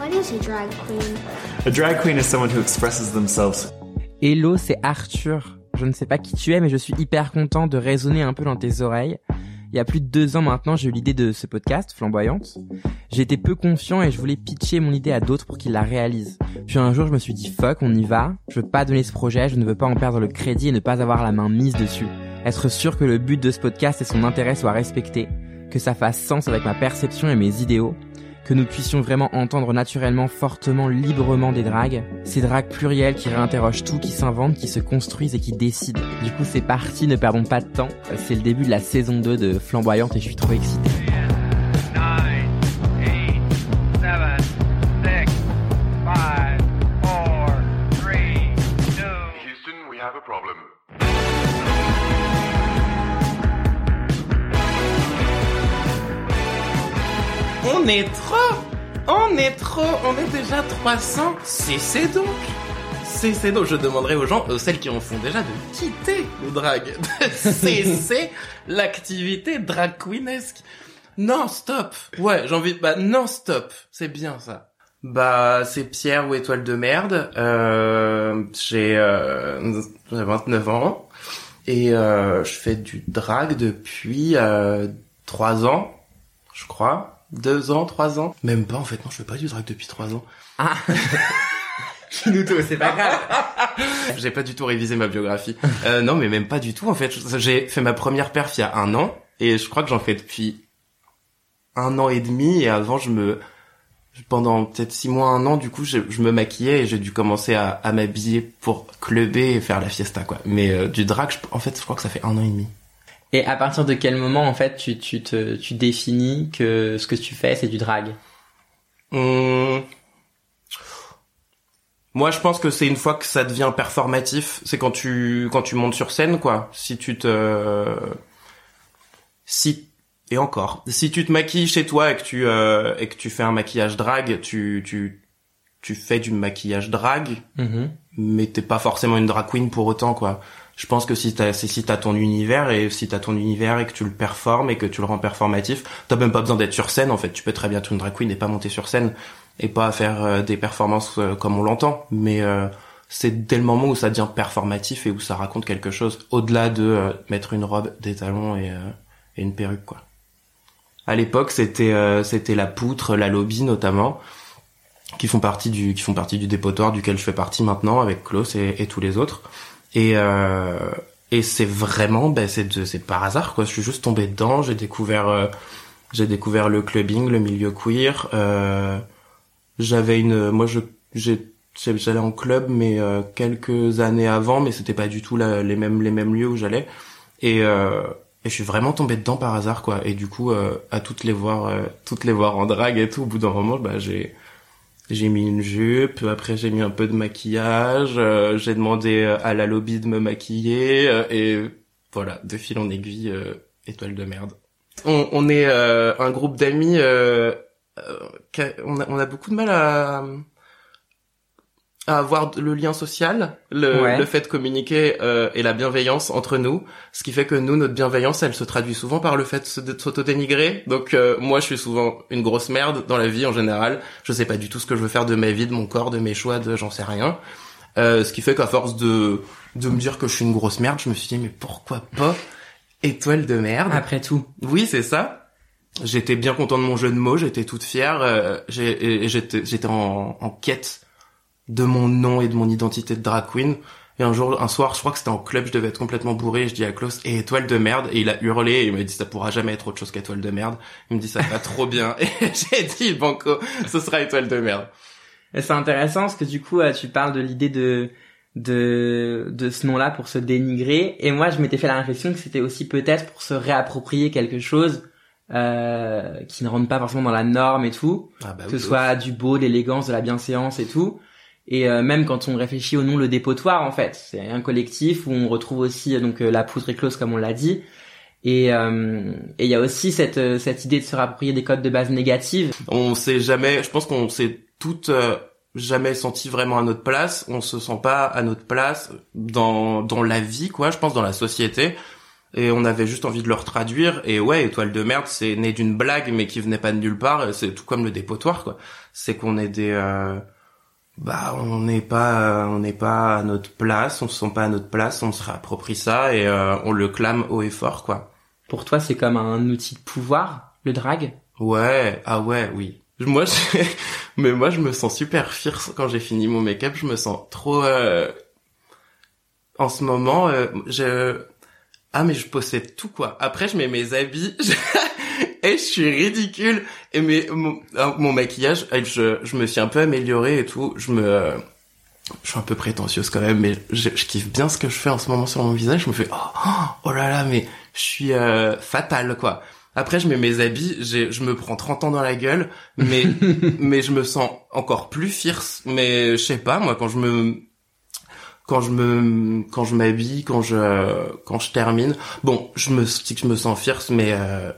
What is a drag queen? A drag queen is someone who expresses themselves. Hello, c'est Arthur. Je ne sais pas qui tu es, mais je suis hyper content de résonner un peu dans tes oreilles. Il y a plus de deux ans maintenant, j'ai eu l'idée de ce podcast, Flamboyante. J'étais peu confiant et je voulais pitcher mon idée à d'autres pour qu'ils la réalisent. Puis un jour, je me suis dit, fuck, on y va. Je veux pas donner ce projet, je ne veux pas en perdre le crédit et ne pas avoir la main mise dessus. Être sûr que le but de ce podcast et son intérêt soient respectés, que ça fasse sens avec ma perception et mes idéaux, que nous puissions vraiment entendre naturellement, fortement, librement des dragues, ces dragues plurielles qui réinterrogent tout, qui s'inventent, qui se construisent et qui décident. Du coup, c'est parti, ne perdons pas de temps. C'est le début de la saison 2 de Flamboyante et je suis trop excité. On est trop On est trop On est déjà 300 Cessez donc Cessez donc Je demanderai aux gens, euh, celles qui en font déjà, de quitter le drag. De cesser l'activité drag queenesque. Non, stop Ouais, j'ai envie... Bah, non, stop C'est bien, ça. Bah, c'est Pierre ou Étoile de Merde. Euh, j'ai euh, j'ai 29 ans. Et euh, je fais du drag depuis euh, 3 ans, je crois. Deux ans, trois ans. Même pas, en fait, non, je fais pas du drag depuis trois ans. Ah c'est pas grave. J'ai pas du tout révisé ma biographie. Euh, non, mais même pas du tout, en fait. J'ai fait ma première perf il y a un an, et je crois que j'en fais depuis un an et demi, et avant, je me... Pendant peut-être six mois, un an, du coup, je, je me maquillais et j'ai dû commencer à, à m'habiller pour clubber et faire la fiesta, quoi. Mais euh, du drag, je- en fait, je crois que ça fait un an et demi. Et à partir de quel moment, en fait, tu, tu, te, tu définis que ce que tu fais, c'est du drag? Hum. Moi, je pense que c'est une fois que ça devient performatif. C'est quand tu quand tu montes sur scène, quoi. Si tu te si et encore, si tu te maquilles chez toi et que tu euh, et que tu fais un maquillage drag, tu tu tu fais du maquillage drag, mais t'es pas forcément une drag queen pour autant, quoi. Je pense que si t'as si t'as ton univers et si t'as ton univers et que tu le performes et que tu le rends performatif, t'as même pas besoin d'être sur scène en fait. Tu peux très bien être une drag queen et pas monter sur scène et pas faire euh, des performances euh, comme on l'entend. Mais euh, c'est dès le moment où ça devient performatif et où ça raconte quelque chose au-delà de euh, mettre une robe, des talons et, une perruque quoi. À l'époque, c'était c'était la poutre, la lobby notamment qui font partie du qui font partie du dépotoir duquel je fais partie maintenant avec Klaus et tous les autres. Et euh, et c'est vraiment ben c'est par hasard quoi. Je suis juste tombé dedans. J'ai découvert euh, j'ai découvert le clubbing, le milieu queer. Euh, j'avais une moi je j'ai j'allais en club mais euh, quelques années avant mais c'était pas du tout la- les mêmes les mêmes lieux où j'allais et euh, et je suis vraiment tombé dedans par hasard quoi et du coup à toutes les voir toutes les voir en drague et tout au bout d'un moment bah j'ai j'ai mis une jupe, après j'ai mis un peu de maquillage, euh, j'ai demandé euh, à la lobby de me maquiller, euh, et voilà, de fil en aiguille, étoile de merde. On, est un groupe d'amis, on a beaucoup de mal à, à avoir le lien social, le, Ouais. le fait de communiquer euh, et la bienveillance entre nous, ce qui fait que nous, notre bienveillance, elle se traduit souvent par le fait de s'auto-dénigrer. Donc euh, moi, je suis souvent une grosse merde dans la vie en général. Je sais pas du tout ce que je veux faire de ma vie, de mon corps, de mes choix, de j'en sais rien. Euh, ce qui fait qu'à force de de me dire que je suis une grosse merde, je me suis dit mais pourquoi pas étoile de merde? Après tout. oui, c'est ça. J'étais bien content de mon jeu de mots, j'étais toute fière, euh, j'étais j'étais en, en quête de mon nom et de mon identité de drag queen. Et un jour, un soir, je crois que c'était en club, je devais être complètement bourré, et je dis à Klaus, et étoile de merde, et il a hurlé, et il m'a dit, ça pourra jamais être autre chose qu'étoile de merde. Il me dit, ça va trop bien. Et j'ai dit, banco, ce sera étoile de merde. Et c'est intéressant parce que du coup, euh, tu parles de l'idée de de de ce nom-là pour se dénigrer. Et moi, je m'étais fait la réflexion que c'était aussi peut-être pour se réapproprier quelque chose euh, qui ne rentre pas forcément dans la norme et tout, Ah bah que ce soit du beau, de l'élégance, de la bienséance et tout. Et euh, même quand on réfléchit au nom le dépotoir, en fait, c'est un collectif où on retrouve aussi euh, donc euh, la poudre éclose comme on l'a dit. Et euh, et il y a aussi cette cette idée de se réapproprier des codes de base négatives. on s'est jamais, je pense qu'on s'est toutes euh, jamais senti vraiment à notre place. On se sent pas à notre place dans dans la vie, quoi. Je pense dans la société. et on avait juste envie de leur traduire et ouais étoile de merde c'est né d'une blague mais qui venait pas de nulle part c'est tout comme le dépotoir quoi c'est qu'on est des euh, bah on n'est pas on n'est pas à notre place on se sent pas à notre place on se réapproprie ça et euh, on le clame haut et fort quoi. Pour toi, c'est comme un outil de pouvoir, le drag? ouais ah ouais oui. Moi je... mais moi je me sens super fierce quand j'ai fini mon make-up je me sens trop euh, en ce moment euh, je ah mais je possède tout quoi. Après je mets mes habits et je suis ridicule. Et mais mon, ah, mon maquillage eh, je, je me suis un peu améliorée et tout. Je me euh, je suis un peu prétentieuse quand même mais je, je kiffe bien ce que je fais en ce moment sur mon visage. Je me fais oh, oh, là là mais je suis euh, fatale quoi. Après je mets mes habits j'ai- je me prends 30 ans dans la gueule mais mais je me sens encore plus fierce. Mais je sais pas moi quand je me quand je me quand je m'habille quand je quand je termine bon je me je me sens fierce mais euh,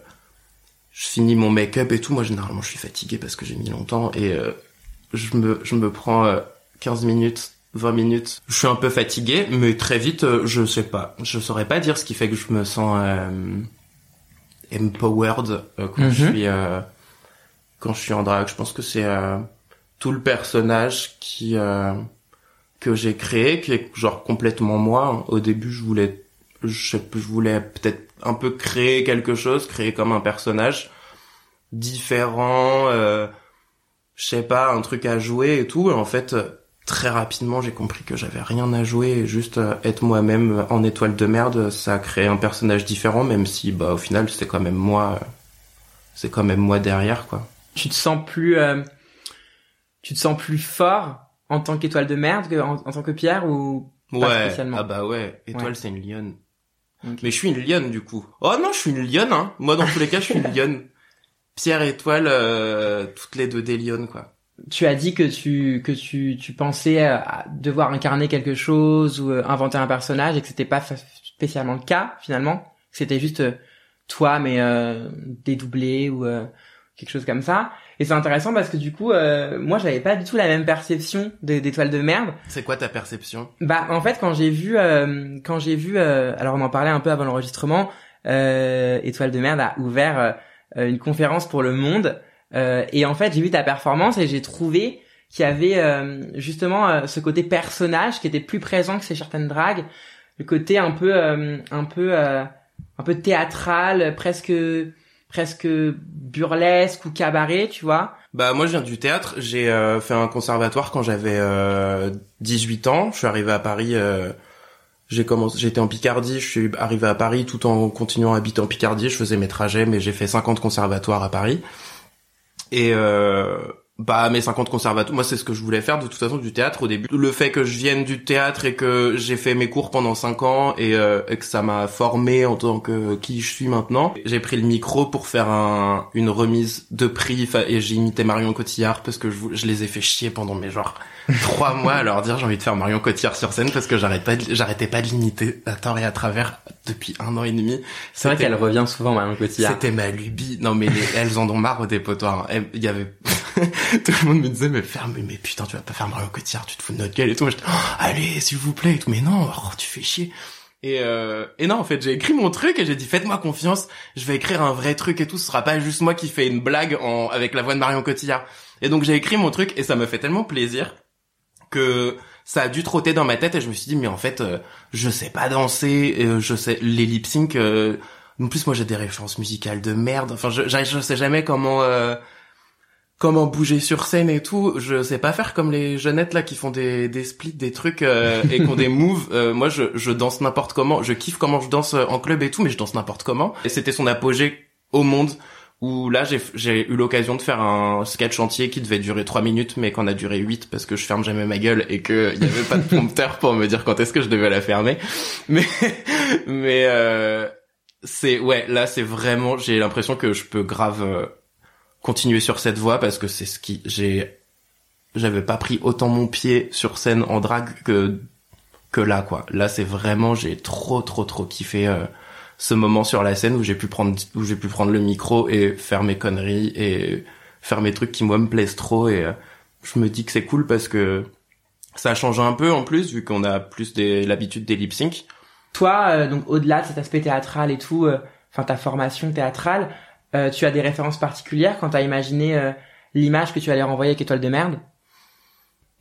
je finis mon make-up et tout. Moi généralement je suis fatigué parce que j'ai mis longtemps et euh, je me je me prends euh, 15 minutes 20 minutes. Je suis un peu fatigué mais très vite euh, je sais pas. Je saurais pas dire ce qui fait que je me sens euh, empowered euh, quand je Mhm. suis euh, quand je suis en drague. Je pense que c'est euh, tout le personnage qui euh, que j'ai créé qui est genre complètement moi. Au début je voulais je, je voulais peut-être un peu créer quelque chose créer comme un personnage différent euh, je sais pas un truc à jouer et tout. Et en fait très rapidement j'ai compris que j'avais rien à jouer et juste euh, être moi-même en étoile de merde ça a créé un personnage différent même si bah au final c'est quand même moi euh, c'est quand même moi derrière quoi. Tu te sens plus, euh, tu te sens plus fort en tant qu'étoile de merde que en, en tant que Pierre ou Pas ouais. spécialement? ah bah ouais. Étoile Ouais. c'est une lionne Mais je suis une lionne du coup. Oh non je suis une lionne hein. Moi dans tous les cas je suis une lionne. Pierre et étoile euh, toutes les deux des lionnes quoi. Tu as dit que tu que tu tu pensais euh, à devoir incarner quelque chose ou euh, inventer un personnage et que c'était pas spécialement le cas finalement. C'était juste euh, toi mais euh, dédoublé ou euh, quelque chose comme ça et c'est intéressant parce que du coup euh, moi j'avais pas du tout la même perception de- d'étoile de merde. C'est quoi ta perception? Bah en fait quand j'ai vu euh, quand j'ai vu euh, alors on en parlait un peu avant l'enregistrement euh, étoile de merde a ouvert euh, une conférence pour le monde euh, et en fait j'ai vu ta performance et j'ai trouvé qu'il y avait euh, justement ce côté personnage qui était plus présent que ces certaines dragues. Le côté un peu euh, un peu euh, un peu théâtral presque presque burlesque ou cabaret tu vois. Bah moi je viens du théâtre, j'ai euh, fait un conservatoire quand j'avais euh, 18 ans, je suis arrivé à Paris euh, j'ai commencé j'étais en Picardie, je suis arrivé à Paris tout en continuant à habiter en Picardie, je faisais mes trajets mais j'ai fait 50 conservatoires à Paris. Et euh, bah mes 50 conservatoires, moi c'est ce que je voulais faire de toute façon du théâtre au début. Le fait que je vienne du théâtre et que j'ai fait mes cours pendant 5 ans et, euh, et que ça m'a formé en tant que qui je suis maintenant, j'ai pris le micro pour faire un, une remise de prix et j'ai imité Marion Cotillard parce que je, je les ai fait chier pendant mes genre trois mois à leur dire j'ai envie de faire Marion Cotillard sur scène parce que j'arrête pas de- j'arrêtais pas de l'imiter à tort et à travers depuis un an et demi. c'est vrai qu'elle revient souvent Marion Cotillard c'était ma lubie. Non mais les- elles en ont marre au dépotoir. Il y avait tout le monde me disait mais ferme mais putain tu vas pas faire Marion Cotillard, tu te fous de notre gueule et tout. Oh, allez s'il vous plaît et tout. Mais non, oh, tu fais chier. Et, euh, et non en fait j'ai écrit mon truc et j'ai dit faites-moi confiance, je vais écrire un vrai truc et tout. Ce sera pas juste moi qui fais une blague en avec la voix de Marion Cotillard. Et donc j'ai écrit mon truc et ça me fait tellement plaisir que ça a dû trotter dans ma tête et je me suis dit mais en fait euh, je sais pas danser, euh, je sais les lip sync. euh, en plus moi j'ai des références musicales de merde. Enfin je, je, je sais jamais comment euh, comment bouger sur scène et tout. Je sais pas faire comme les jeunettes là qui font des des splits, des trucs euh, et qui ont des moves. Euh, moi je je danse n'importe comment. Je kiffe comment je danse en club et tout, mais je danse n'importe comment. Et c'était son apogée au monde où là j'ai eu l'occasion de faire un sketch entier qui devait durer trois minutes mais qu'on a duré 8 parce que je ferme jamais ma gueule et que il y avait pas de prompteur pour me dire quand est-ce que je devais la fermer mais mais euh, c'est ouais là c'est vraiment j'ai l'impression que je peux grave euh, continuer sur cette voie parce que c'est ce qui j'ai j'avais pas pris autant mon pied sur scène en drague que que là quoi. Là c'est vraiment j'ai trop trop trop kiffé euh, ce moment sur la scène où j'ai pu prendre où j'ai pu prendre le micro et faire mes conneries et faire mes trucs qui moi me plaisent trop et euh, je me dis que c'est cool parce que ça change un peu en plus vu qu'on a plus l'habitude des lip sync Toi, euh, donc au-delà de cet aspect théâtral et tout, euh, enfin ta formation théâtrale, euh, tu as des références particulières quand t'as imaginé euh, l'image que tu allais renvoyer avec Étoile de merde?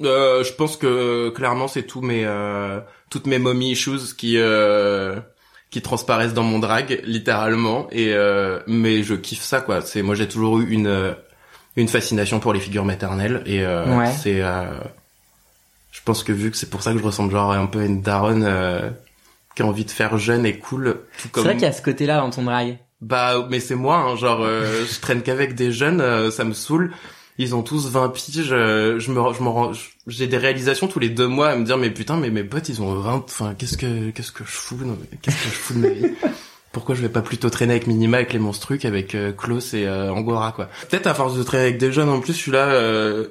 Euh, je pense que clairement c'est tous mes euh, toutes mes mommy issues qui euh, qui transparaissent dans mon drag littéralement et euh, mais je kiffe ça quoi. C'est moi j'ai toujours eu une une fascination pour les figures maternelles et euh, Ouais. c'est euh, je pense que vu que c'est pour ça que je ressemble genre un peu à une daronne euh, qui a envie de faire jeune et cool tout C'est comme vrai qu'il y a ce côté-là dans ton drag. Bah, mais c'est moi, hein, genre, euh, je traîne qu'avec des jeunes, euh, ça me saoule. Ils ont tous 20 piges, euh, je me, je me rends, je- j'ai des réalisations tous les deux mois à me dire, mais putain, mais mes potes, ils ont 20, enfin, qu'est-ce que, qu'est-ce que je fous, non, qu'est-ce que je fous de ma vie? Pourquoi je vais pas plutôt traîner avec Minima, avec les monstrucs, avec euh, Klaus et euh, Angora, quoi? Peut-être à force de traîner avec des jeunes, en plus, je suis là, euh,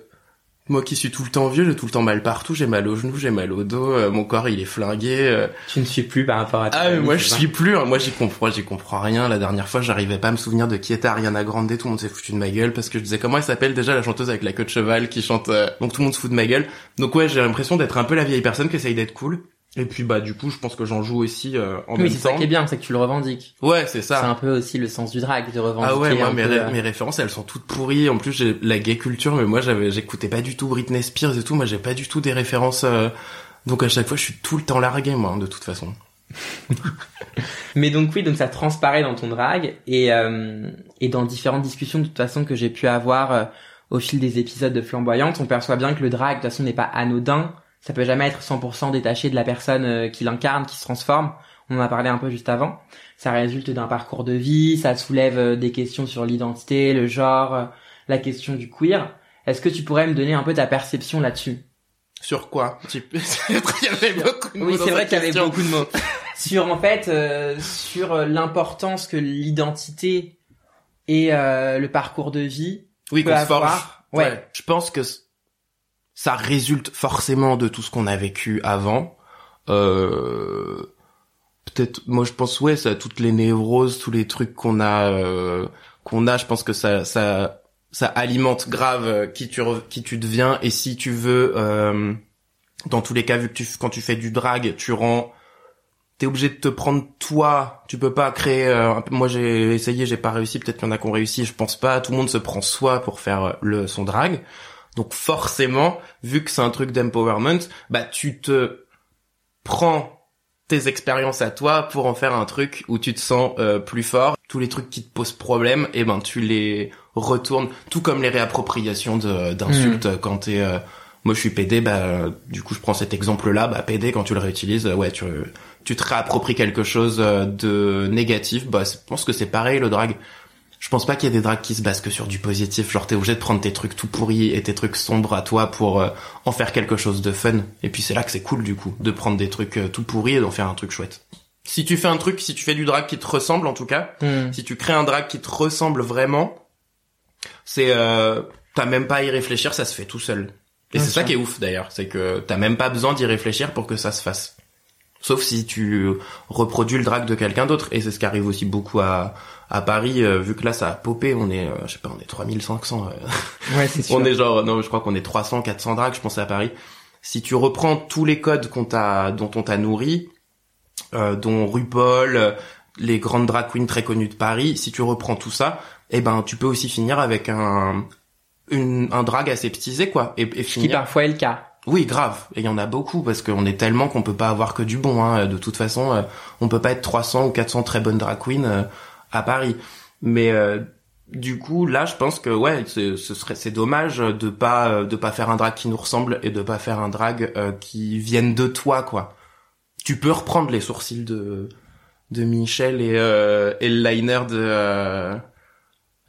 moi qui suis tout le temps vieux, j'ai tout le temps mal partout, j'ai mal aux genoux, j'ai mal au dos, euh, mon corps il est flingué, euh, Tu ne suis plus par rapport à ta ah mais moi je suis plus hein. moi j'y comprends j'y comprends rien. La dernière fois j'arrivais pas à me souvenir de qui était Ariana Grande tout le monde s'est foutu de ma gueule parce que je disais comment elle s'appelle déjà la chanteuse avec la queue de cheval qui chante euh, donc tout le monde se fout de ma gueule. Donc ouais j'ai l'impression d'être un peu la vieille personne qui essaye d'être cool et puis bah du coup je pense que j'en joue aussi euh, en Oui, même c'est ça temps. qui est bien, c'est que tu le revendiques. ouais c'est C'est ça un peu aussi le sens du drag, de revendiquer ah ouais moi mes, peu, ré- euh, mes références elles sont toutes pourries. En plus j'ai la gay culture mais moi j'avais j'écoutais pas du tout Britney Spears et tout. Moi j'ai pas du tout des références euh, donc à chaque fois je suis tout le temps largué moi de toute façon. Mais donc oui, donc ça transparaît dans ton drag et euh, et dans différentes discussions de toute façon que j'ai pu avoir euh, au fil des épisodes de Flamboyante, on perçoit bien que le drag de toute façon n'est pas anodin. Ça peut jamais être 100% détaché de la personne euh, qui l'incarne, qui se transforme. On en a parlé un peu juste avant. Ça résulte d'un parcours de vie, ça soulève euh, des questions sur l'identité, le genre, euh, la question du queer. Est-ce que tu pourrais me donner un peu ta perception là-dessus? Sur quoi? Tu- il y avait beaucoup de mots Oui, c'est vrai qu'il y avait beaucoup de mots. sur en fait euh, sur l'importance que l'identité et euh, le parcours de vie Oui, peut qu'on se forge. avoir. Ouais. Je pense que ça résulte forcément de tout ce qu'on a vécu avant. Euh, peut-être, moi je pense ouais, ça, toutes les névroses, tous les trucs qu'on a, euh, qu'on a, je pense que ça, ça, ça alimente grave euh, qui tu, qui tu deviens. Et si tu veux, euh, dans tous les cas, vu que tu, quand tu fais du drag, tu rends t'es obligé de te prendre toi. Tu peux pas créer. euh, moi, j'ai essayé, j'ai pas réussi. Peut-être qu'il y en a qui ont réussi. Je pense pas. Tout le monde se prend soi pour faire euh, le son drag. Donc forcément, vu que c'est un truc d'empowerment, bah tu te prends tes expériences à toi pour en faire un truc où tu te sens euh, plus fort. Tous les trucs qui te posent problème, et ben tu les retournes. Tout comme les réappropriations d'insultes quand t'es. euh, moi, je suis PD. Bah, du coup, je prends cet exemple-là. Bah, PD, quand tu le réutilises, euh, ouais, tu tu te réappropries quelque chose de négatif. Bah, je pense que c'est pareil le drag. Je pense pas qu'il y ait des drags qui se basent que sur du positif. Genre, t'es obligé de prendre tes trucs tout pourris et tes trucs sombres à toi pour euh, en faire quelque chose de fun. Et puis c'est là que c'est cool du coup, de prendre des trucs euh, tout pourris et d'en faire un truc chouette. Si tu fais un truc, si tu fais du drag qui te ressemble en tout cas, Hmm. si tu crées un drag qui te ressemble vraiment, c'est euh, t'as même pas à y réfléchir, ça se fait tout seul. Et c'est ça qui est ouf d'ailleurs, c'est que t'as même pas besoin d'y réfléchir pour que ça se fasse. Sauf si tu reproduis le drag de quelqu'un d'autre. Et c'est ce qui arrive aussi beaucoup à, à Paris, euh, vu que là ça a popé, on est, euh, je sais pas, on est 3500. euh, ouais c'est sûr on est genre, non, je crois qu'on est 300, 400 drags, je pense à Paris. Si tu reprends tous les codes qu'on t'a, dont on t'a nourri, euh, dont RuPaul, les grandes drag queens très connues de Paris, si tu reprends tout ça, eh ben, tu peux aussi finir avec un, une, un drag aseptisé, quoi. Et, et qui parfois est le cas Oui, grave. Et il y en a beaucoup parce qu'on est tellement qu'on peut pas avoir que du bon. Hein. De toute façon, euh, on peut pas être 300 ou 400 très bonnes drag queens euh, à Paris. Mais euh, du coup, là, je pense que ouais, ce serait c'est dommage de pas de pas faire un drag qui nous ressemble et de pas faire un drag qui vienne de toi, quoi. Tu peux reprendre les sourcils de de Michel et euh, et le liner de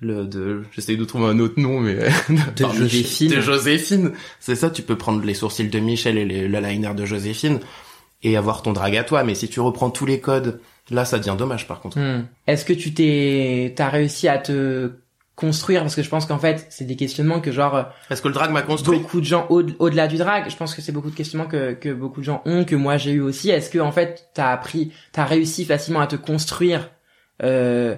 le de j'essaye de trouver un autre nom mais De Par Joséphine. De Joséphine c'est ça tu peux prendre les sourcils de Michel et les, le liner de Joséphine et avoir ton drag à toi mais si tu reprends tous les codes là ça devient dommage par contre Hmm. Est-ce que tu t'es, t'as réussi à te construire? Parce que je pense qu'en fait c'est des questionnements que genre est-ce que le drag m'a construit? beaucoup de gens au- au-delà du drag, je pense que c'est beaucoup de questionnements que, que beaucoup de gens ont, que moi j'ai eu aussi. Est-ce que en fait t'as appris, t'as réussi facilement à te construire euh,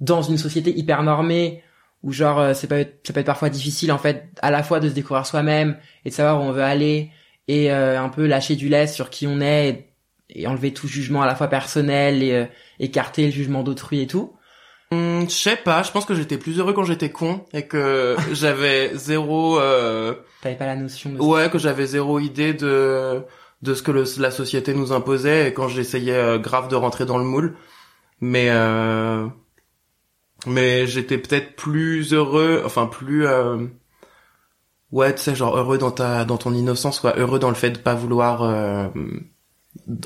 dans une société hyper normée où genre euh, c'est pas ça peut être parfois difficile en fait à la fois de se découvrir soi-même et de savoir où on veut aller et euh, un peu lâcher du lest sur qui on est et enlever tout jugement à la fois personnel et euh, écarter le jugement d'autrui et tout. Hum, je sais pas, je pense que j'étais plus heureux quand j'étais con et que j'avais zéro euh, T'avais pas la notion de ouais, que j'avais zéro idée de de ce que le- la société nous imposait et quand j'essayais euh, grave de rentrer dans le moule. Mais euh, mais j'étais peut-être plus heureux, enfin plus euh, ouais, tu sais genre heureux dans ta dans ton innocence quoi, heureux dans le fait de pas vouloir euh,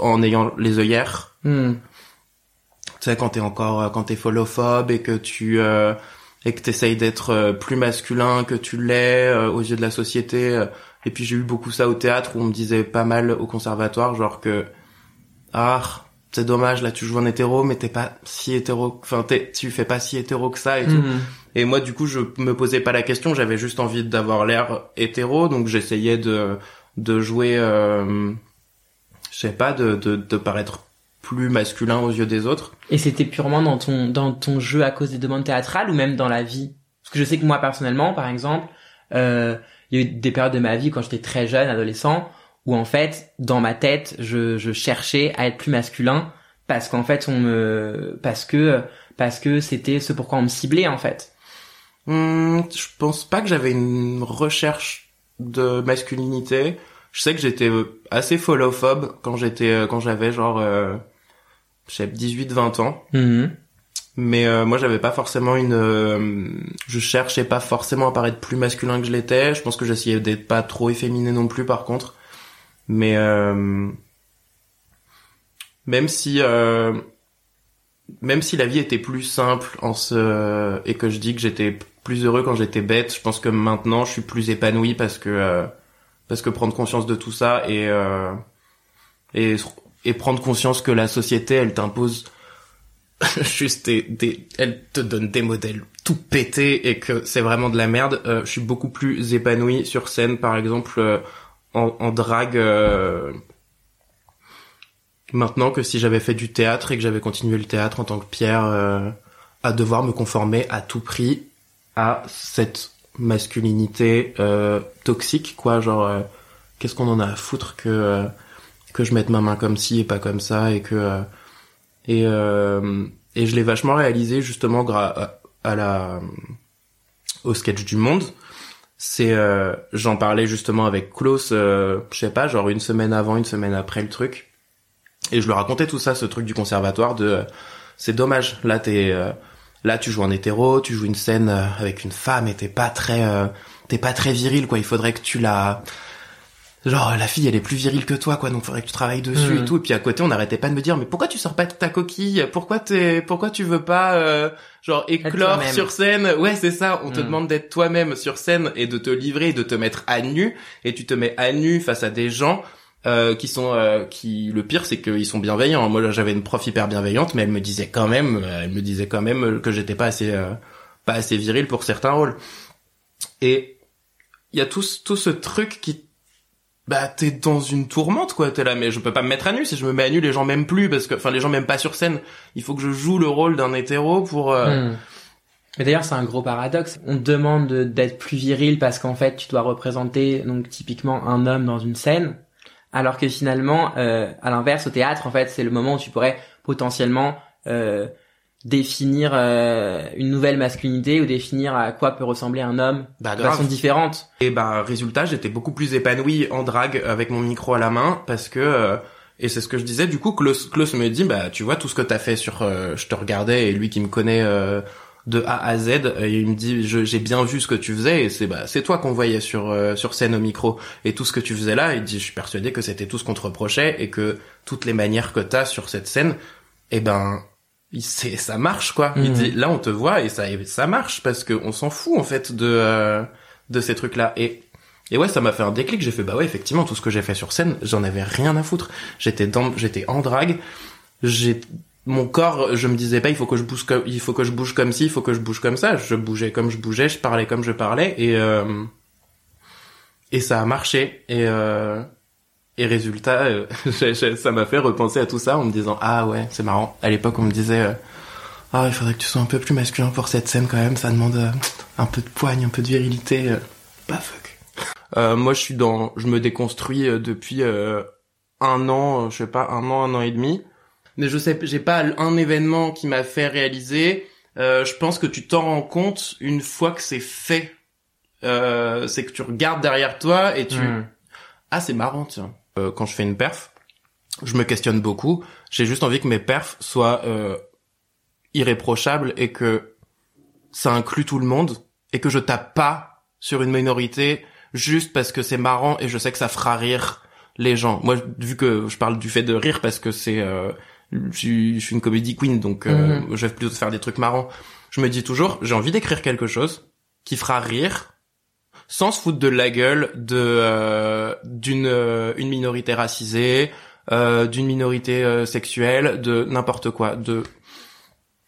en ayant les œillères. Hmm. tu sais quand t'es encore euh, quand t'es folophobe et que tu euh, et que t'essayes d'être euh, plus masculin que tu l'es euh, aux yeux de la société et puis j'ai eu beaucoup ça au théâtre où on me disait pas mal au conservatoire genre que ah c'est dommage là tu joues en hétéro mais t'es pas si hétéro enfin t'es, tu fais pas si hétéro que ça et tout Hmm. et moi, du coup, je me posais pas la question. J'avais juste envie d'avoir l'air hétéro, donc j'essayais de de jouer, euh, je sais pas, de, de de paraître plus masculin aux yeux des autres. Et c'était purement dans ton dans ton jeu à cause des demandes théâtrales ou même dans la vie? Parce que je sais que moi personnellement, par exemple, euh, il y a eu des périodes de ma vie quand j'étais très jeune, adolescent, où en fait, dans ma tête, je, je cherchais à être plus masculin parce qu'en fait, on me parce que parce que c'était ce pourquoi on me ciblait en fait. Hmm, je pense pas que j'avais une recherche de masculinité. Je sais que j'étais euh, assez folophobe quand j'étais euh, quand j'avais genre euh, je sais 18 20 ans. Mais euh, moi, j'avais pas forcément une. euh, je cherchais pas forcément à paraître plus masculin que je l'étais. Je pense que j'essayais d'être pas trop efféminé non plus, par contre. Mais euh, même si euh, même si la vie était plus simple en ce et que je dis que j'étais plus heureux quand j'étais bête, je pense que maintenant je suis plus épanoui parce que euh, parce que prendre conscience de tout ça et euh, et et prendre conscience que la société elle t'impose juste des, des elle te donne des modèles tout pétés et que c'est vraiment de la merde euh, je suis beaucoup plus épanoui sur scène par exemple euh, en, drague euh, maintenant que si j'avais fait du théâtre et que j'avais continué le théâtre en tant que Pierre euh, à devoir me conformer à tout prix à cette masculinité euh, toxique quoi. Genre euh, qu'est-ce qu'on en a à foutre que euh, que je mette ma main comme ci et pas comme ça et que et et je l'ai vachement réalisé justement grâce à, à la au sketch du monde c'est euh, j'en parlais justement avec Klaus euh, je sais pas genre une semaine avant une semaine après le truc. Et je lui racontais tout ça ce truc du conservatoire de euh, c'est dommage. Là t'es euh, là tu joues en hétéro tu joues une scène avec une femme et t'es pas très t'es pas très viril quoi. Il faudrait que tu la genre la fille elle est plus virile que toi quoi donc faudrait que tu travailles dessus et tout. Et puis à côté on n'arrêtait pas de me dire mais pourquoi tu sors pas de ta coquille? Pourquoi t'es pourquoi tu veux pas euh, genre éclore sur scène? Ouais c'est ça on te Mhm. demande d'être toi-même sur scène et de te livrer et de te mettre à nu. Et tu te mets à nu face à des gens euh, qui sont euh, qui le pire c'est qu'ils sont bienveillants. Moi j'avais une prof hyper bienveillante mais elle me disait quand même euh, elle me disait quand même que j'étais pas assez euh, pas assez viril pour certains rôles. Et il y a tout tout ce truc qui bah t'es dans une tourmente quoi t'es là mais je peux pas me mettre à nu si je me mets à nu les gens m'aiment plus parce que enfin les gens m'aiment pas sur scène il faut que je joue le rôle d'un hétéro pour euh, Hmm. Mais d'ailleurs, c'est un gros paradoxe. On te demande de- d'être plus viril parce qu'en fait, tu dois représenter donc typiquement un homme dans une scène, alors que finalement, euh, à l'inverse, au théâtre, en fait, c'est le moment où tu pourrais potentiellement euh, définir euh, une nouvelle masculinité ou définir à quoi peut ressembler un homme bah de grave façon différente. Et bah résultat, j'étais beaucoup plus épanoui en drague avec mon micro à la main parce que euh, et c'est ce que je disais du coup Klaus, Klaus me dit bah tu vois tout ce que t'as fait sur euh, je te regardais et lui qui me connaît euh, de A à Z euh, il me dit je- j'ai bien vu ce que tu faisais et c'est bah c'est toi qu'on voyait sur euh, sur scène au micro et tout ce que tu faisais là il dit je suis persuadé que c'était tout ce qu'on te reprochait et que toutes les manières que t'as sur cette scène eh ben c'est ça marche quoi. Il Mhm. dit là on te voit et ça et ça marche parce que on s'en fout en fait de euh, de ces trucs là et et ouais ça m'a fait un déclic. J'ai fait bah ouais effectivement tout ce que j'ai fait sur scène j'en avais rien à foutre. J'étais dans j'étais en drague. J'ai mon corps je me disais pas il faut que je bouge comme il faut que je bouge comme ci il faut que je bouge comme ça. Je bougeais comme je bougeais je parlais comme je parlais et euh, et ça a marché. Et euh, et résultat euh, ça m'a fait repenser à tout ça en me disant ah ouais c'est marrant à l'époque on me disait euh, ah il faudrait que tu sois un peu plus masculin pour cette scène quand même ça demande euh, un peu de poigne un peu de virilité bah fuck euh, moi je suis dans je me déconstruis depuis un an, je sais pas, un an, un an et demi. Mais je sais, j'ai pas un événement qui m'a fait réaliser. Euh, je pense que tu t'en rends compte une fois que c'est fait. Euh, c'est que tu regardes derrière toi et tu Mm. ah c'est marrant tiens. Euh, quand je fais une perf, je me questionne beaucoup. J'ai juste envie que mes perfs soient euh, irréprochables et que ça inclut tout le monde et que je tape pas sur une minorité juste parce que c'est marrant et je sais que ça fera rire les gens. Moi, vu que je parle du fait de rire parce que c'est, euh, je, suis- je suis une comédie queen, donc euh, Mhm. je vais plutôt faire des trucs marrants. Je me dis toujours, j'ai envie d'écrire quelque chose qui fera rire, sans se foutre de la gueule de euh, d'une euh, une minorité racisée, euh, d'une minorité euh, sexuelle, de n'importe quoi, de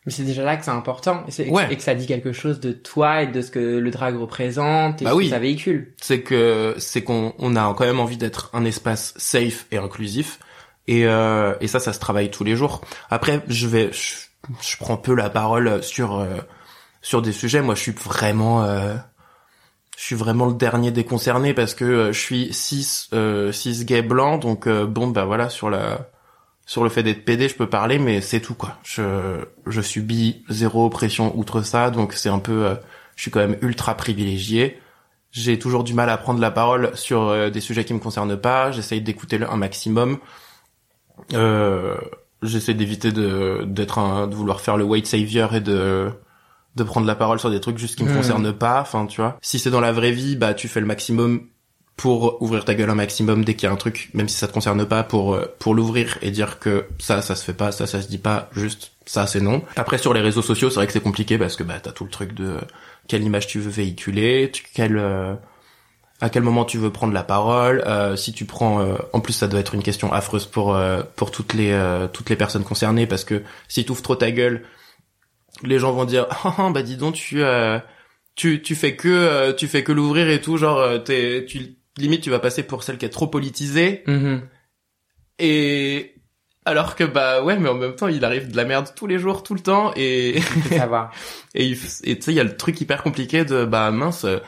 Mais c'est déjà là que c'est important et, Ouais. et que ça dit quelque chose de toi et de ce que le drag représente et Bah ce oui. que ça véhicule. c'est que c'est qu'on on a quand même envie d'être un espace safe et inclusif et euh, et ça ça se travaille tous les jours après je vais je, je prends peu la parole sur euh, sur des sujets moi je suis vraiment euh, je suis vraiment le dernier des concernés parce que euh, je suis cis euh, cis gay blanc donc euh, bon bah voilà sur la sur le fait d'être PD je peux parler mais c'est tout quoi je je subis zéro oppression outre ça donc c'est un peu euh, je suis quand même ultra privilégié j'ai toujours du mal à prendre la parole sur euh, des sujets qui me concernent pas. J'essaye d'écouter un maximum. Euh, J'essaie d'éviter de d'être de vouloir faire le white savior et de de prendre la parole sur des trucs juste qui me Mhm. concernent pas. Enfin, tu vois. Si c'est dans la vraie vie, bah tu fais le maximum pour ouvrir ta gueule un maximum dès qu'il y a un truc, même si ça te concerne pas, pour euh, pour l'ouvrir et dire que ça, ça se fait pas, ça, ça se dit pas, juste ça, c'est non. Après sur les réseaux sociaux, c'est vrai que c'est compliqué parce que bah t'as tout le truc de quelle image tu veux véhiculer, tu, quel euh, à quel moment tu veux prendre la parole, euh, si tu prends euh, en plus ça doit être une question affreuse pour euh, pour toutes les euh, toutes les personnes concernées parce que si tu ouvres trop ta gueule, les gens vont dire ah ah, bah dis donc tu euh, tu tu fais que euh, tu fais que l'ouvrir et tout genre euh, t'es tu limite tu vas passer pour celle qui est trop politisée Mhm. et alors que bah ouais mais en même temps il arrive de la merde tous les jours tout le temps et Faut savoir. et tu sais il y a le truc hyper compliqué de bah mince euh,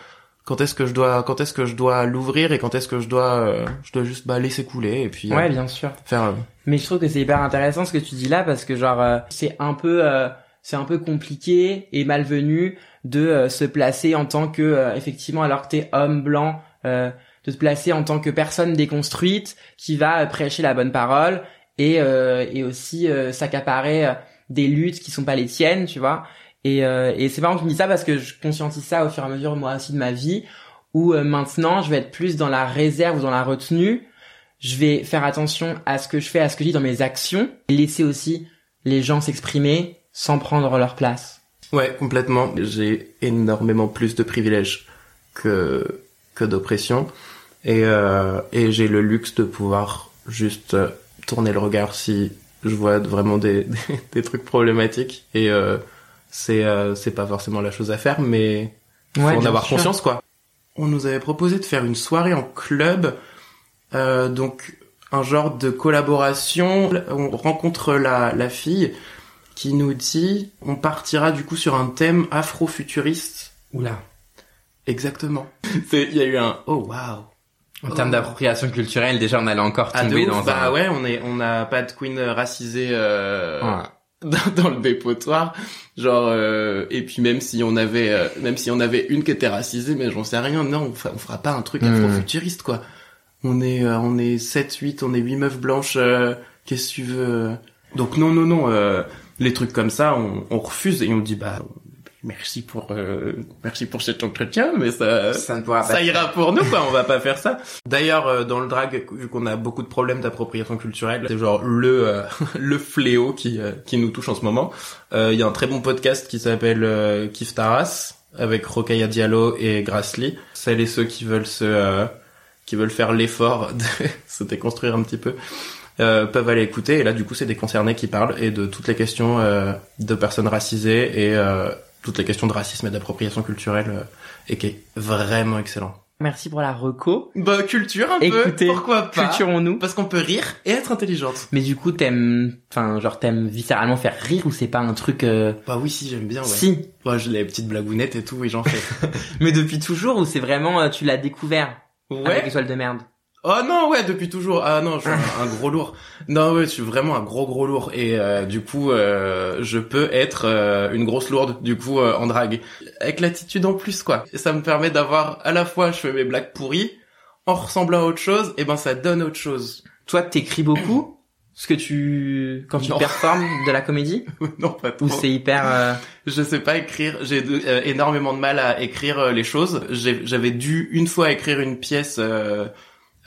quand est-ce que je dois quand est-ce que je dois l'ouvrir et quand est-ce que je dois euh, je dois juste bah laisser couler et puis euh, Ouais, bien sûr. faire euh, Mais je trouve que c'est hyper intéressant ce que tu dis là parce que genre euh, c'est un peu euh, c'est un peu compliqué et malvenu de euh, se placer en tant que euh, effectivement alors que t'es homme blanc euh, de te placer en tant que personne déconstruite qui va prêcher la bonne parole et euh, et aussi euh, s'accaparer des luttes qui sont pas les tiennes tu vois. Et et c'est marrant que tu me dis ça parce que je conscientise ça au fur et à mesure moi aussi de ma vie où maintenant je vais être plus dans la réserve ou dans la retenue. Je vais faire attention à ce que je fais, à ce que je dis dans mes actions, laisser aussi les gens s'exprimer sans prendre leur place. ouais complètement j'ai énormément plus de privilèges que que d'oppression et euh, et j'ai le luxe de pouvoir juste euh, tourner le regard si je vois vraiment des des, des trucs problématiques et euh, c'est euh, c'est pas forcément la chose à faire mais faut en avoir sûr. conscience quoi. On nous avait proposé de faire une soirée en club, euh, donc un genre de collaboration. On rencontre la, la fille qui nous dit on partira du coup sur un thème afro-futuriste. Oula. Exactement. C'est- Il y a eu un oh waouh. En termes d'appropriation culturelle, déjà, on allait encore Ah, tomber ouf. dans bah un... ouais, on est on n'a pas de queen racisée euh, Ouais. dans, dans le dépotoir genre euh, et puis même si on avait euh, même si on avait une qui était racisée mais j'en sais rien non on, fa- on fera pas un truc Hmm. afro-futuriste quoi on est euh, on est 7 8 on est 8 meufs blanches euh, qu'est-ce que tu veux donc non non non euh, les trucs comme ça on, on refuse et on dit bah merci pour euh, merci pour cet entretien mais ça Ça ne pourra pas ça ira pour nous quoi on va pas faire ça. D'ailleurs euh, dans le drag vu qu'on a beaucoup de problèmes d'appropriation culturelle c'est genre le euh, le fléau qui euh, qui nous touche en ce moment. Euh, il y a un très bon podcast qui s'appelle euh, Kif Taras avec Rokaya Diallo et Grassley celles et ceux qui veulent se euh, qui veulent faire l'effort de se déconstruire un petit peu euh, peuvent aller écouter et là du coup c'est des concernés qui parlent et de toutes les questions euh, de personnes racisées et euh, toutes les questions de racisme et d'appropriation culturelle euh, et qui est vraiment excellent. Merci pour la reco. Bah culture un Écoutez, peu, pourquoi pas? Culturons-nous. Parce qu'on peut rire et être intelligente. Mais du coup, t'aimes, enfin, genre, t'aimes viscéralement faire rire ou c'est pas un truc, euh... Bah oui si j'aime bien ouais. Si. Moi j'ai les petites blagounettes et tout et j'en fais. Mais depuis toujours ou c'est vraiment, euh, tu l'as découvert avec ouais. étoile de merde? Oh non, ouais, depuis toujours. Ah non, je suis un, un gros lourd. Non, ouais, je suis vraiment un gros gros lourd et euh, du coup, euh, je peux être euh, une grosse lourde du coup euh, en drague avec l'attitude en plus quoi. Et ça me permet d'avoir à la fois je fais mes blagues pourries en ressemblant à autre chose, et ben ça donne autre chose. Toi, t'écris beaucoup ce que tu quand tu Non. performes de la comédie non, pas trop. ou c'est hyper euh, Je sais pas écrire. J'ai euh, énormément de mal à écrire euh, les choses. J'avais dû une fois écrire une pièce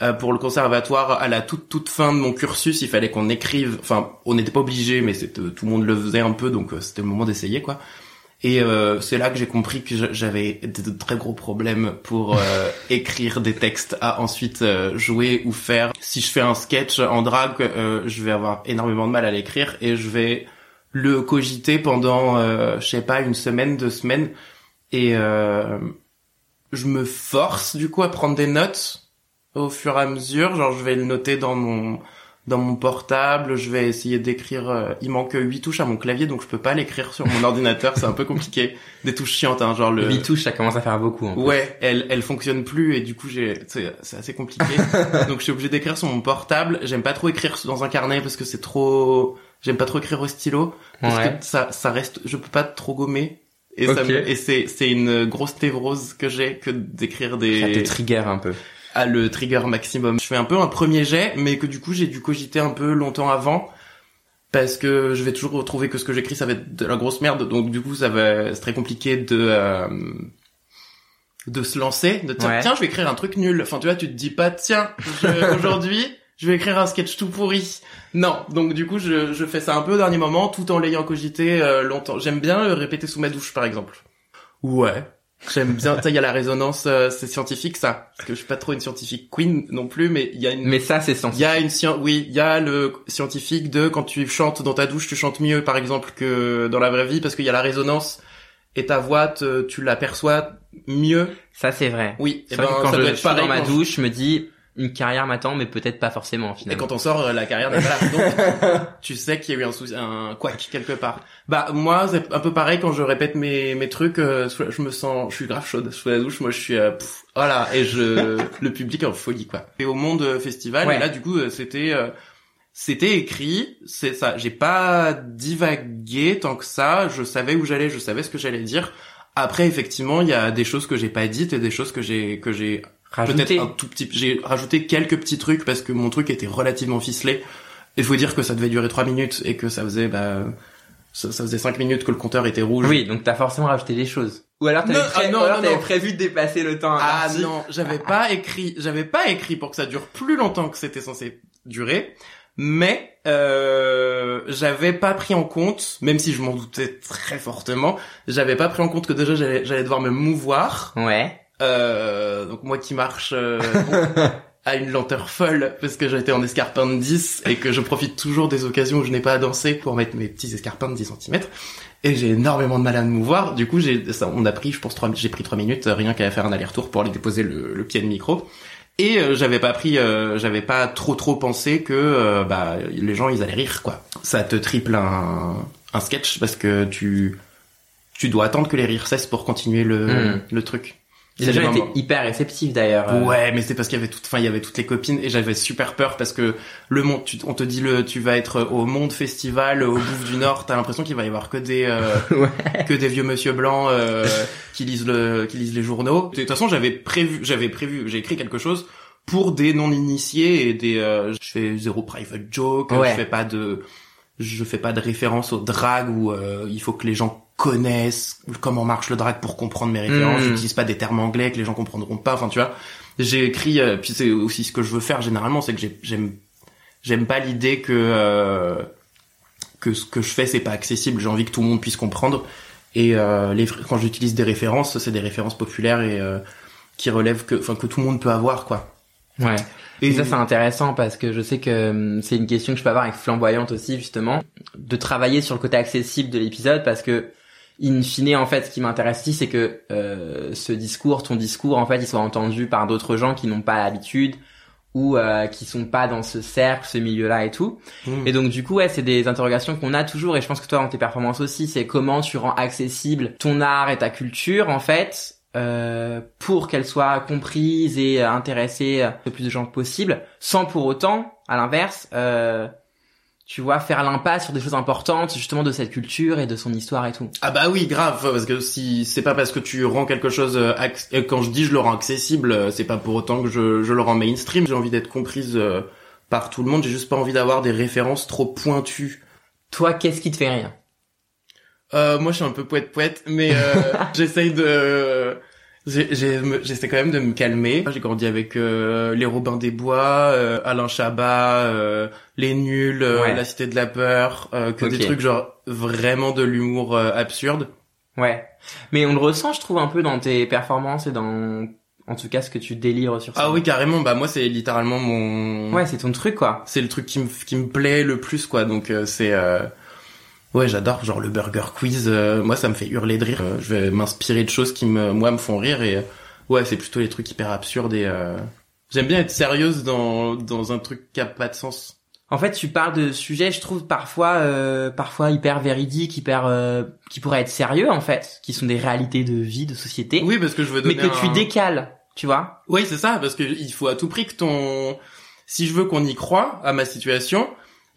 euh, euh, pour le conservatoire à la toute toute fin de mon cursus. Il fallait qu'on écrive. Enfin, on n'était pas obligé, mais c'était tout le monde le faisait un peu, donc euh, c'était le moment d'essayer quoi. Et euh, c'est là que j'ai compris que j'avais de, de très gros problèmes pour euh, écrire des textes à ensuite euh, jouer ou faire. Si je fais un sketch en drague, euh, je vais avoir énormément de mal à l'écrire et je vais le cogiter pendant, euh, je sais pas, une semaine, deux semaines, et euh, je me force du coup à prendre des notes au fur et à mesure. Genre, je vais le noter dans mon dans mon portable. Je vais essayer d'écrire. euh, il manque huit touches à mon clavier, donc je peux pas l'écrire sur mon ordinateur. C'est un peu compliqué. Des touches chiantes, hein, genre le. 8 touches, ça commence à faire beaucoup. en. Ouais, elle, elle fonctionne plus et du coup j'ai, c'est, c'est assez compliqué. Donc je suis obligé d'écrire sur mon portable. J'aime pas trop écrire dans un carnet parce que c'est trop, j'aime pas trop écrire au stylo parce Ouais. que ça, ça reste, je peux pas trop gommer. Et ça me- et c'est, c'est une grosse névrose que j'ai que d'écrire Ça te des, trigger un peu. À le trigger maximum. Je fais un peu un premier jet, mais que du coup j'ai dû cogiter un peu longtemps avant. Parce que je vais toujours retrouver que ce que j'écris ça va être de la grosse merde, donc du coup ça va c'est très compliqué de euh, de se lancer, de dire Ouais. tiens je vais écrire un truc nul. Enfin tu vois tu te dis pas tiens je- aujourd'hui je vais écrire un sketch tout pourri. Non donc du coup je, je fais ça un peu au dernier moment tout en l'ayant cogité euh, longtemps. J'aime bien le répéter sous ma douche par exemple. Ouais. J'aime bien, tu il y a la résonance, euh, c'est scientifique ça. Parce que je suis pas trop une scientifique queen non plus, mais il y a une, Mais ça, c'est il scientifique. y a une science, oui, il y a le scientifique de quand tu chantes dans ta douche, tu chantes mieux par exemple que dans la vraie vie parce qu'il y a la résonance et ta voix, te- tu l'aperçois mieux. Ça, c'est vrai. Oui, et vrai ben quand ça je doit suis être pareil dans ma douche, je me dis, une carrière m'attend, mais peut-être pas forcément, Et finalement. quand on sort, euh, la carrière n'est pas là. Donc, tu sais qu'il y a eu un souci, un quack quelque part. Bah, moi, c'est un peu pareil quand je répète mes, mes trucs, euh, je me sens, je suis grave chaude sous la douche, moi je suis, euh, pff, voilà, et je, le public est en folie, quoi. Et au monde euh, festival, Ouais. et là, du coup, c'était, euh, c'était écrit, c'est ça, j'ai pas divagué tant que ça, je savais où j'allais, je savais ce que j'allais dire. Après, effectivement, il y a des choses que j'ai pas dites et des choses que j'ai, que j'ai Rajouter. peut-être un tout petit j'ai rajouté quelques petits trucs parce que mon truc était relativement ficelé il faut dire que ça devait durer trois minutes et que ça faisait bah ça, ça faisait cinq minutes que le compteur était rouge Oui, donc t'as forcément rajouté des choses. Ou alors t'avais Non, pré- ah non, ou alors non, t'avais non. prévu de dépasser le temps ah non j'avais pas écrit j'avais pas écrit pour que ça dure plus longtemps que c'était censé durer mais euh, j'avais pas pris en compte même si je m'en doutais très fortement j'avais pas pris en compte que déjà j'allais j'allais devoir me mouvoir Ouais. Euh, donc moi qui marche euh, à une lenteur folle parce que j'étais en escarpin de 10 et que je profite toujours des occasions où je n'ai pas à danser pour mettre mes petits escarpins de 10 cm et j'ai énormément de mal à me mouvoir. Du coup j'ai ça on a pris je pense trois j'ai pris trois minutes euh, rien qu'à faire un aller-retour pour aller déposer le, le pied de micro. Et euh, j'avais pas pris euh, j'avais pas trop trop pensé que bah les gens ils allaient rire quoi. Ça te triple un un sketch parce que tu tu dois attendre que les rires cessent pour continuer le Mm. le truc Les gens étaient hyper réceptifs d'ailleurs. euh. Ouais, mais c'est parce qu'il y avait tout, enfin il y avait toutes les copines et j'avais super peur parce que le monde, tu- on te dit le, tu vas être au Monde Festival, au Bouffe du Nord, t'as l'impression qu'il va y avoir que des, euh, Ouais. que des vieux monsieur blancs euh, qui lisent le, qui lisent les journaux. De toute façon, j'avais prévu, j'avais prévu, j'ai écrit quelque chose pour des non initiés et des, euh, je fais zéro private joke, Ouais. je fais pas de, je fais pas de référence au drag où euh, il faut que les gens connaissent comment marche le drag pour comprendre mes références. Mm. J'utilise pas des termes anglais que les gens comprendront pas. Enfin, tu vois, j'ai écrit. euh, puis c'est aussi ce que je veux faire généralement, c'est que j'ai- j'aime j'aime pas l'idée que euh, que ce que je fais c'est pas accessible. J'ai envie que tout le monde puisse comprendre. Et euh, les, quand j'utilise des références, c'est des références populaires et euh, qui relèvent que, enfin que tout le monde peut avoir quoi. Ouais. Et, ça c'est intéressant parce que je sais que hum, c'est une question que je peux avoir avec Flamboyante aussi justement, de travailler sur le côté accessible de l'épisode parce que in fine en fait ce qui m'intéresse ici c'est que euh, ce discours, ton discours en fait il soit entendu par d'autres gens qui n'ont pas l'habitude ou euh, qui sont pas dans ce cercle, ce milieu-là et tout. Mm. Et donc du coup, ouais, c'est des interrogations qu'on a toujours et je pense que toi dans tes performances aussi, c'est comment tu rends accessible ton art et ta culture en fait euh, pour qu'elle soit comprise et euh, intéressée euh, le plus de gens possible, sans pour autant, à l'inverse, euh, tu vois, faire l'impasse sur des choses importantes justement de cette culture et de son histoire et tout. Ah bah oui, grave, parce que si c'est pas parce que tu rends quelque chose quand je dis je le rends accessible, c'est pas pour autant que je, je le rends mainstream. J'ai envie d'être comprise euh, par tout le monde. J'ai juste pas envie d'avoir des références trop pointues. Toi, qu'est-ce qui te fait rire? Euh, moi, je suis un peu poète poète, mais euh, j'essaye de j'essaie quand même de me calmer. J'ai grandi avec euh, les Robins des Bois, euh, Alain Chabat, euh, les Nuls, euh, Ouais. La Cité de la Peur, euh, que des trucs genre vraiment de l'humour euh, absurde. Ouais. Mais on le ressent, je trouve, un peu dans tes performances et dans, en tout cas, ce que tu délires sur ça. Ah oui, carrément. Bah moi, c'est littéralement mon. Ouais, c'est ton truc, quoi. C'est le truc qui me qui me plaît le plus, quoi. Donc euh, c'est. euh, Ouais, j'adore. Genre le burger quiz. euh, moi, ça me fait hurler de rire. Euh, je vais m'inspirer de choses qui me moi me font rire et euh, ouais, c'est plutôt les trucs hyper absurdes et. euh, J'aime bien être sérieuse dans dans un truc qui a pas de sens. En fait, tu parles de sujets, je trouve parfois, euh, parfois hyper véridiques, hyper, euh, qui pourraient être sérieux en fait, qui sont des réalités de vie, de société, Oui, parce que je veux donner. mais que tu décales, tu vois. Oui, c'est ça, parce que il faut à tout prix que ton, si je veux qu'on y croit à ma situation,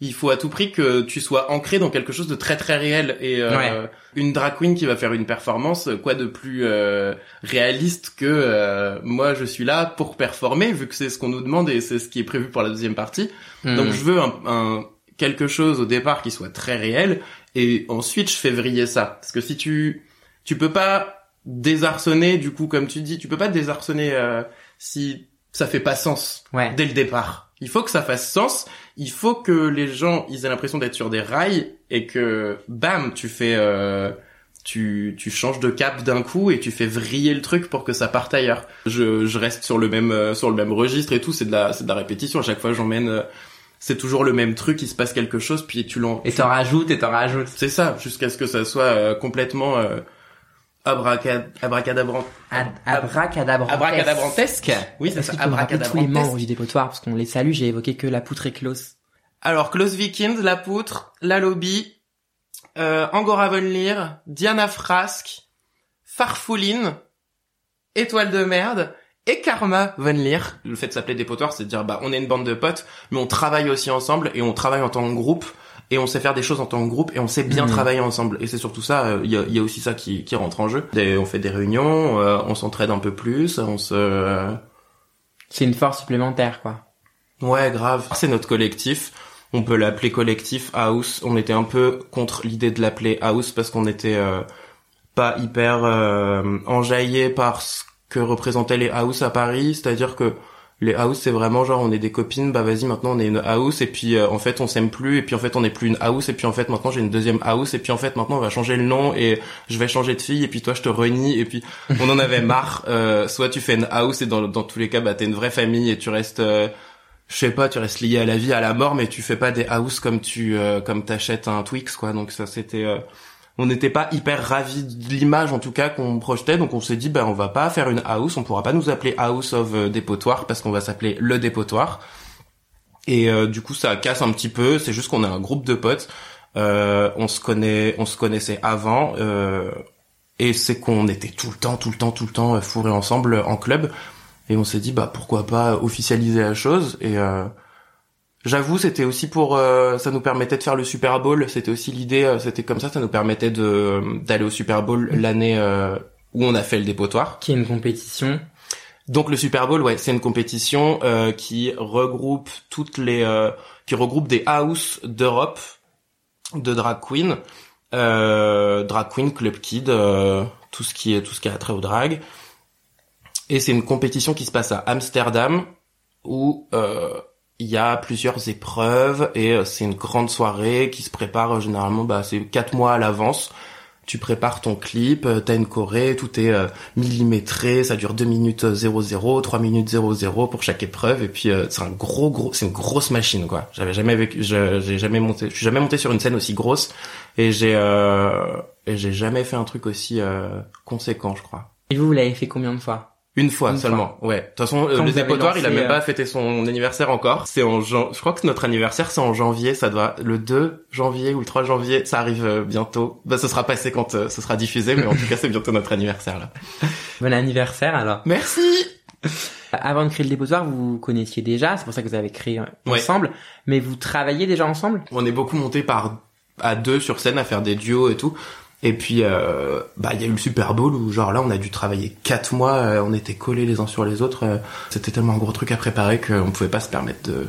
il faut à tout prix que tu sois ancré dans quelque chose de très très réel et euh, Ouais. une drag queen qui va faire une performance, quoi de plus euh, réaliste que euh, moi je suis là pour performer vu que c'est ce qu'on nous demande et c'est ce qui est prévu pour la deuxième partie. Donc Hmm. je veux un, un- quelque chose au départ qui soit très réel et ensuite je fais vriller ça parce que si tu tu peux pas désarçonner du coup comme tu dis tu peux pas désarçonner euh, si ça fait pas sens ouais. dès le départ il faut que ça fasse sens il faut que les gens ils aient l'impression d'être sur des rails et que bam tu fais euh, tu, tu changes de cap d'un coup et tu fais vriller le truc pour que ça parte ailleurs. Je, je reste sur le même euh, sur le même registre et tout, c'est de la c'est de la répétition. À chaque fois j'emmène euh, c'est toujours le même truc, il se passe quelque chose puis tu l'en Et t'en rajoutes et t'en rajoutes. c'est ça jusqu'à ce que ça soit euh, complètement abracad abracadabran Ad- Abracadabrantesque. Abracadabrantesque. Oui, c'est ça, que tu peux me rappeler tous les abracadabrantesque. membres du dépotoir parce qu'on les salue, j'ai évoqué que la poutre et Klaus. Alors, Klaus Vikings, La Poutre, La Lobby, euh, Angora Von Leer, Diana Frask, Farfouline, Étoile de Merde et Karma Von Leer. Le fait de s'appeler Dépotoir, c'est de dire, bah, on est une bande de potes, mais on travaille aussi ensemble et on travaille en tant que groupe et on sait faire des choses en tant que groupe et on sait bien Mhm. travailler ensemble. Et c'est surtout ça, euh, il y, a, il y a aussi ça qui, qui rentre en jeu. On fait des réunions, euh, on s'entraide un peu plus, on se... euh, C'est une force supplémentaire, quoi. Ouais, grave. C'est notre collectif. On peut l'appeler collectif house. On était un peu contre l'idée de l'appeler house parce qu'on était euh, pas hyper euh, enjaillé par ce que représentaient les house à Paris. C'est-à-dire que les house, c'est vraiment genre on est des copines, bah vas-y maintenant on est une house et puis euh, en fait on s'aime plus et puis en fait on est plus une house et puis en fait maintenant j'ai une deuxième house et puis en fait maintenant on va changer le nom et je vais changer de fille et puis toi je te renie et puis on en avait marre. Euh, soit tu fais une house et dans, dans tous les cas bah t'es une vraie famille et tu restes euh, je sais pas, tu restes lié à la vie, à la mort, mais tu fais pas des house comme tu euh, comme t'achètes un Twix quoi. Donc ça c'était euh, on n'était pas hyper ravis de l'image en tout cas qu'on projetait, donc on s'est dit ben on va pas faire une house, on pourra pas nous appeler House of euh, Dépotoir parce qu'on va s'appeler le Dépotoir. Et euh, du coup ça casse un petit peu, c'est juste qu'on est un groupe de potes, euh, on se connaît, on se connaissait avant et c'est qu'on était tout le temps, tout le temps, tout le temps fourrés ensemble en club. Et on s'est dit bah pourquoi pas officialiser la chose. Et j'avoue c'était aussi pour euh, ça nous permettait de faire le Super Bowl. C'était aussi l'idée euh, c'était comme ça ça nous permettait de d'aller au Super Bowl l'année euh, où on a fait le dépotoir. Qui est une compétition. donc le Super Bowl ouais c'est une compétition euh, qui regroupe toutes les euh, qui regroupe des house d'Europe de drag queen euh, drag queen club kid euh, tout ce qui est tout ce qui a trait au drag. Et c'est une compétition qui se passe à Amsterdam où euh, il y a plusieurs épreuves et euh, c'est une grande soirée qui se prépare euh, généralement bah c'est quatre mois à l'avance. Tu prépares ton clip, euh, t'as une choré, tout est millimétré, ça dure 2 minutes euh, 00, 3 minutes 00 pour chaque épreuve et puis c'est un gros gros c'est une grosse machine quoi. J'avais jamais vécu j'ai jamais monté je suis jamais monté sur une scène aussi grosse et j'ai euh, et j'ai jamais fait un truc aussi conséquent, je crois. Et vous, vous l'avez fait combien de fois? Une fois Une seulement, ouais. De toute façon, euh, Quand le vous avez dépotoir, il a même euh, pas fêté son anniversaire encore. C'est en jan... Je crois que notre anniversaire, c'est en janvier. Ça doit le 2 janvier ou le 3 janvier. Ça arrive euh, bientôt. Bah, ce sera passé quand euh, ce sera diffusé, mais en tout cas, c'est bientôt notre anniversaire là. Bon anniversaire alors. Merci. Avant de créer le dépotoir, vous vous connaissiez déjà, c'est pour ça que vous avez créé euh, Ouais. ensemble, mais vous travaillez déjà ensemble? On est beaucoup monté par à deux sur scène à faire des duos et tout. Et puis, euh, bah, il y a eu le Super Bowl où, genre là, on a dû travailler quatre mois. euh, on était collés les uns sur les autres. euh, C'était tellement un gros truc à préparer qu'on pouvait pas se permettre de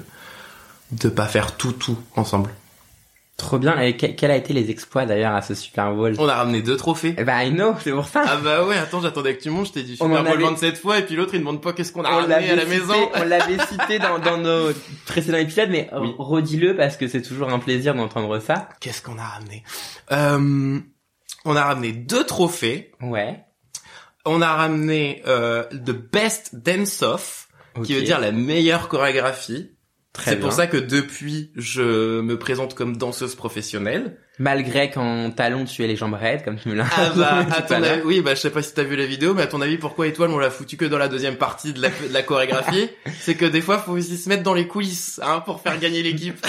de pas faire tout tout ensemble. Trop bien. Et que- quels a été les exploits d'ailleurs à ce Super Bowl? On a ramené deux trophées. Ben, I know, c'est pour ça. Ah bah ouais, attends, j'attendais que tu montes, je t'ai dit On Super Bowl avait- 27 fois, et puis l'autre il demande pas qu'est-ce qu'on a On ramené à la maison. on l'avait cité dans, dans nos précédents épisodes, mais Oui. redis-le parce que c'est toujours un plaisir d'entendre ça. Qu'est-ce qu'on a ramené? Euh, On a ramené deux trophées. Ouais. On a ramené euh, The Best Dance-Off, qui Ok. veut dire la meilleure chorégraphie. Très C'est pour ça que depuis, je me présente comme danseuse professionnelle. Malgré qu'en talon tu aies les jambes raides, comme tu me l'as Ah bah, dit à ton avis, oui, bah je sais pas si t'as vu la vidéo, mais à ton avis, pourquoi Étoile on l'a foutu que dans la deuxième partie de la, de la chorégraphie? C'est que des fois, faut aussi se mettre dans les coulisses, hein, pour faire gagner l'équipe.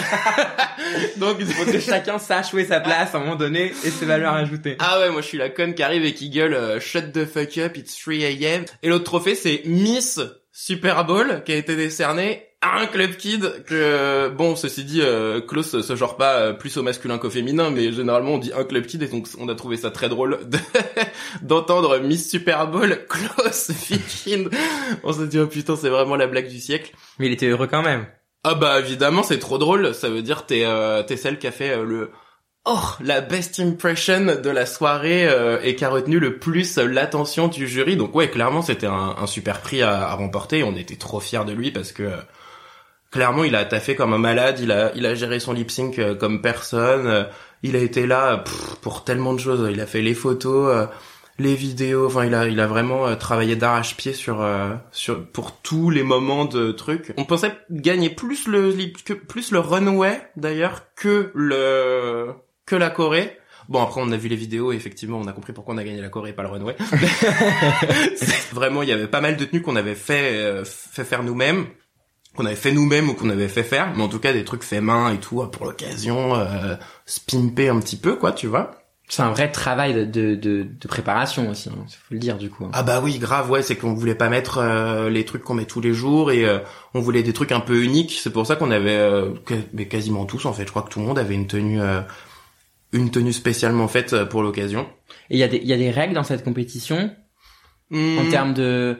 Donc, Faut que chacun sache où est sa place à un moment donné et ses valeurs ajoutées. Ah ouais, moi je suis la conne qui arrive et qui gueule euh, Shut the fuck up, it's 3 a.m. Et l'autre trophée c'est Miss Super Bowl qui a été décerné un club kid que bon ceci dit euh, Klaus se genre pas euh, plus au masculin qu'au féminin mais généralement on dit un club kid et donc on a trouvé ça très drôle de- d'entendre Miss Super Bowl Klaus Viking. On s'est dit oh putain c'est vraiment la blague du siècle. Mais il était heureux quand même. Ah bah évidemment c'est trop drôle, ça veut dire t'es euh, t'es celle qui a fait euh, le oh la best impression de la soirée euh, et qui a retenu le plus l'attention du jury. Donc ouais clairement c'était un, un super prix à, à remporter. On était trop fiers de lui parce que euh, clairement il a taffé comme un malade, il a il a géré son lip sync euh, comme personne. euh, il a été là pff, pour tellement de choses. Il a fait les photos. euh, les vidéos, enfin il a il a vraiment euh, travaillé d'arrache-pied sur euh, sur pour tous les moments de trucs. On pensait gagner plus le que plus le runway d'ailleurs que le que la Corée. Bon après on a vu les vidéos et effectivement on a compris pourquoi on a gagné la Corée et pas le runway. Vraiment il y avait pas mal de tenues qu'on avait fait euh, fait faire nous-mêmes qu'on avait fait nous-mêmes ou qu'on avait fait faire, mais en tout cas des trucs faits main et tout pour l'occasion, euh, se pimper un petit peu quoi, tu vois. C'est un vrai travail de, de, de, de préparation aussi, hein, faut le dire du coup. Ah bah oui, grave, ouais, c'est qu'on voulait pas mettre euh, les trucs qu'on met tous les jours et euh, on voulait des trucs un peu uniques. C'est pour ça qu'on avait, euh, que- mais quasiment tous en fait. Je crois que tout le monde avait une tenue, euh, une tenue spécialement faite euh, pour l'occasion. Et il y a des il y a des règles dans cette compétition? En Hmm. termes de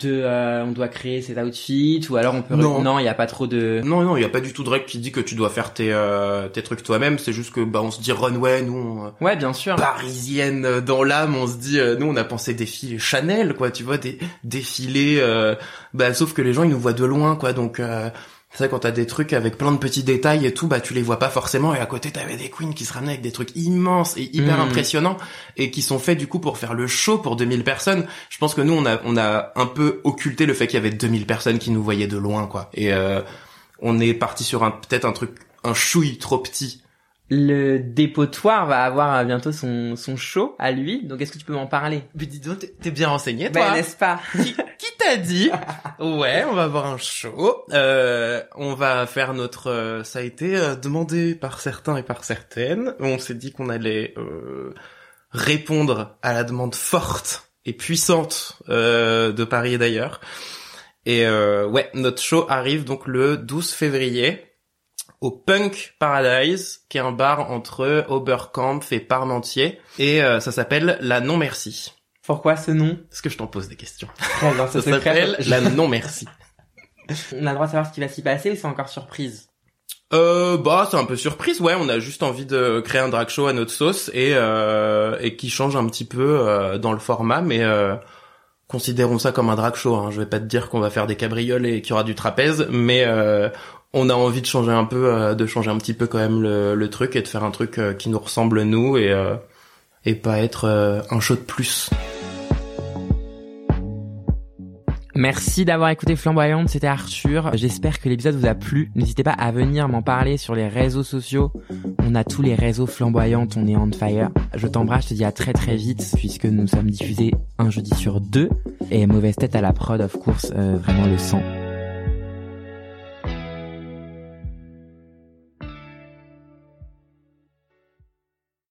de euh, on doit créer cet outfit ou alors on peut Non. non il y a pas trop de Non, non, il y a pas du tout de règle qui dit que tu dois faire tes, euh, tes trucs toi-même. C'est juste que bah on se dit runway, nous. On, euh, ouais bien sûr parisienne euh, dans l'âme, on se dit, euh, nous on a pensé défiler Chanel, quoi, tu vois, des défilés, euh, bah sauf que les gens ils nous voient de loin, quoi, donc euh, c'est vrai quand t'as des trucs avec plein de petits détails et tout, bah tu les vois pas forcément, et à côté t'avais des queens qui se ramenaient avec des trucs immenses et hyper Mhm. impressionnants et qui sont faits du coup pour faire le show pour 2000 personnes. Je pense que nous on a on a un peu occulté le fait qu'il y avait 2000 personnes qui nous voyaient de loin, quoi, et euh, on est parti sur un peut-être un truc un chouille trop petit le dépotoir va avoir bientôt son son show à lui donc est-ce que tu peux m'en parler? Mais dis donc, t'es- bien renseigné, ben n'est-ce pas? Qui, qui t'a dit? Ouais, on va avoir un show. Euh, on va faire notre. euh, ça a été euh, demandé par certains et par certaines. On s'est dit qu'on allait euh, répondre à la demande forte et puissante euh, de Paris et d'ailleurs. Et euh, ouais, notre show arrive donc le 12 février au Punk Paradise, qui est un bar entre Oberkampf et Parmentier, et euh, ça s'appelle la Non Merci. pourquoi ce nom Est-ce que je t'en pose des questions Ça s'appelle la non merci. on a le droit de savoir ce qui va s'y passer ou c'est encore surprise Euh, bah, c'est un peu surprise, ouais. On a juste envie de créer un drag show à notre sauce et euh, et qui change un petit peu euh, dans le format, mais euh, considérons ça comme un drag show. Hein. Je vais pas te dire qu'on va faire des cabrioles et qu'il y aura du trapèze, mais euh, on a envie de changer un peu, euh, de changer un petit peu quand même le, truc et de faire un truc euh, qui nous ressemble nous et euh, et pas être un show de plus. Merci d'avoir écouté Flamboyante, c'était Arthur. J'espère que l'épisode vous a plu. N'hésitez pas à venir m'en parler sur les réseaux sociaux. On a tous les réseaux flamboyantes, on est on fire. Je t'embrasse, je te dis à très très vite puisque nous sommes diffusés un jeudi sur deux. Et mauvaise tête à la prod, of course, vraiment le sang.